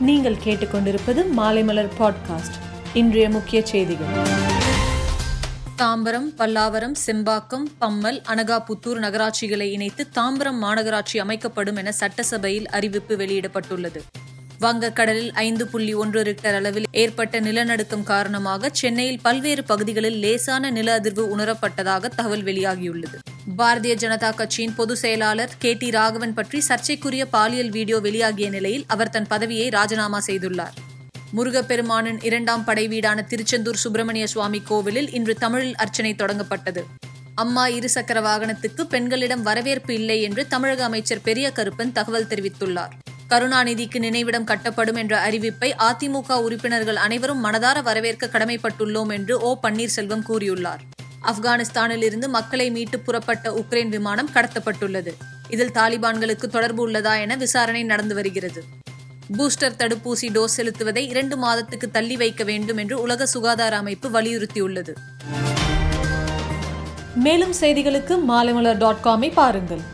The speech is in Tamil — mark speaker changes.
Speaker 1: நீங்கள் கேட்டுக்கொண்டிருப்பது மாலைமலர் பாட்காஸ்ட் இன்றைய முக்கிய செய்திகள். தாம்பரம் பல்லாவரம் செம்பாக்கம் பம்மல் அனகாபுத்தூர் நகராட்சிகளை இணைத்து தாம்பரம் மாநகராட்சி அமைக்கப்படும் என சட்டசபையில் அறிவிப்பு வெளியிடப்பட்டுள்ளது. வங்கக்கடலில் ஐந்து புள்ளி ஒன்று ரிக்டர் அளவில் ஏற்பட்ட நிலநடுக்கம் காரணமாக சென்னையில் பல்வேறு பகுதிகளில் லேசான நில அதிர்வு உணரப்பட்டதாக தகவல் வெளியாகியுள்ளது. பாரதிய ஜனதா கட்சியின் பொதுச் செயலாளர் கே டி ராகவன் பற்றி சர்ச்சைக்குரிய பாலியல் வீடியோ வெளியாகிய நிலையில் அவர் தன் பதவியை ராஜினாமா செய்துள்ளார். முருகப்பெருமானின் இரண்டாம் படை வீடான திருச்செந்தூர் சுப்பிரமணிய சுவாமி கோவிலில் இன்று தமிழில் அர்ச்சனை தொடங்கப்பட்டது. அம்மா இருசக்கர வாகனத்துக்கு பெண்களிடம் வரவேற்பு இல்லை என்று தமிழக அமைச்சர் பெரிய கருப்பன் தகவல் தெரிவித்துள்ளார். கருணாநிதிக்கு நினைவிடம் கட்டப்படும் என்ற அறிவிப்பை அதிமுக உறுப்பினர்கள் அனைவரும் மனதார வரவேற்க கடமைப்பட்டுள்ளோம் என்று ஓ பன்னீர்செல்வம் கூறியுள்ளார். ஆப்கானிஸ்தானில் இருந்து மக்களை மீட்டு புறப்பட்ட உக்ரைன் விமானம் கடத்தப்பட்டுள்ளது. இதில் தாலிபான்களுக்கு தொடர்பு உள்ளதா என விசாரணை நடந்து வருகிறது. பூஸ்டர் தடுப்பூசி டோஸ் செலுத்துவதை இரண்டு மாதத்துக்கு தள்ளி வைக்க வேண்டும் என்று உலக சுகாதார அமைப்பு வலியுறுத்தியுள்ளது. மேலும் செய்திகளுக்கு மாலைமலர் டாட் காமை பாருங்கள்.